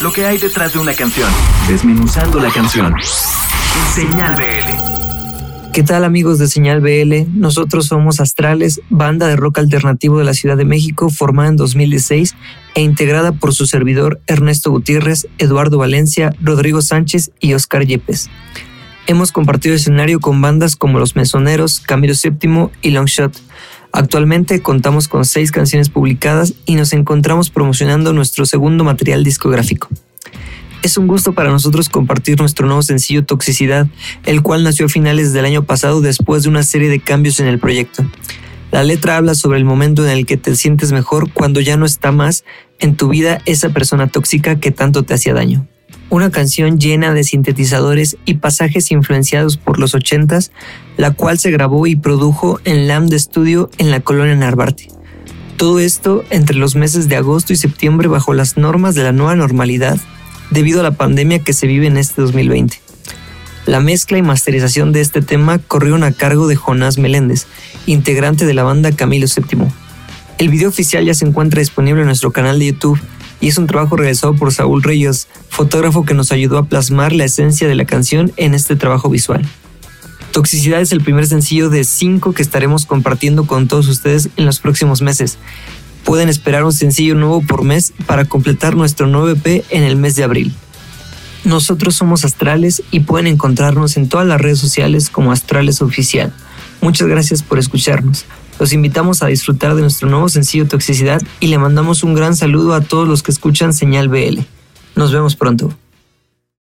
lo que hay detrás de una canción, desmenuzando la canción. Señal BL. ¿Qué tal amigos de Señal BL? Nosotros somos Astrales, banda de rock alternativo de la Ciudad de México formada en 2016 e integrada por su servidor Ernesto Gutiérrez, Eduardo Valencia, Rodrigo Sánchez y Oscar Yepes. Hemos compartido escenario con bandas como Los Mesoneros, Camilo VII y Longshot. Actualmente contamos con seis canciones publicadas y nos encontramos promocionando nuestro segundo material discográfico. Es un gusto para nosotros compartir nuestro nuevo sencillo Toxicidad, el cual nació a finales del año pasado después de una serie de cambios en el proyecto. La letra habla sobre el momento en el que te sientes mejor cuando ya no está más en tu vida esa persona tóxica que tanto te hacía daño una canción llena de sintetizadores y pasajes influenciados por los 80s, la cual se grabó y produjo en LAM Studio en la colonia Narvarte. Todo esto entre los meses de agosto y septiembre bajo las normas de la nueva normalidad debido a la pandemia que se vive en este 2020. La mezcla y masterización de este tema corrieron a cargo de Jonás Meléndez, integrante de la banda Camilo VII. El video oficial ya se encuentra disponible en nuestro canal de YouTube y es un trabajo realizado por Saúl Reyes, fotógrafo que nos ayudó a plasmar la esencia de la canción en este trabajo visual. Toxicidad es el primer sencillo de cinco que estaremos compartiendo con todos ustedes en los próximos meses. Pueden esperar un sencillo nuevo por mes para completar nuestro nuevo EP en el mes de abril. Nosotros somos Astrales y pueden encontrarnos en todas las redes sociales como Astrales Oficial. Muchas gracias por escucharnos. Los invitamos a disfrutar de nuestro nuevo sencillo Toxicidad y le mandamos un gran saludo a todos los que escuchan Señal BL. Nos vemos pronto.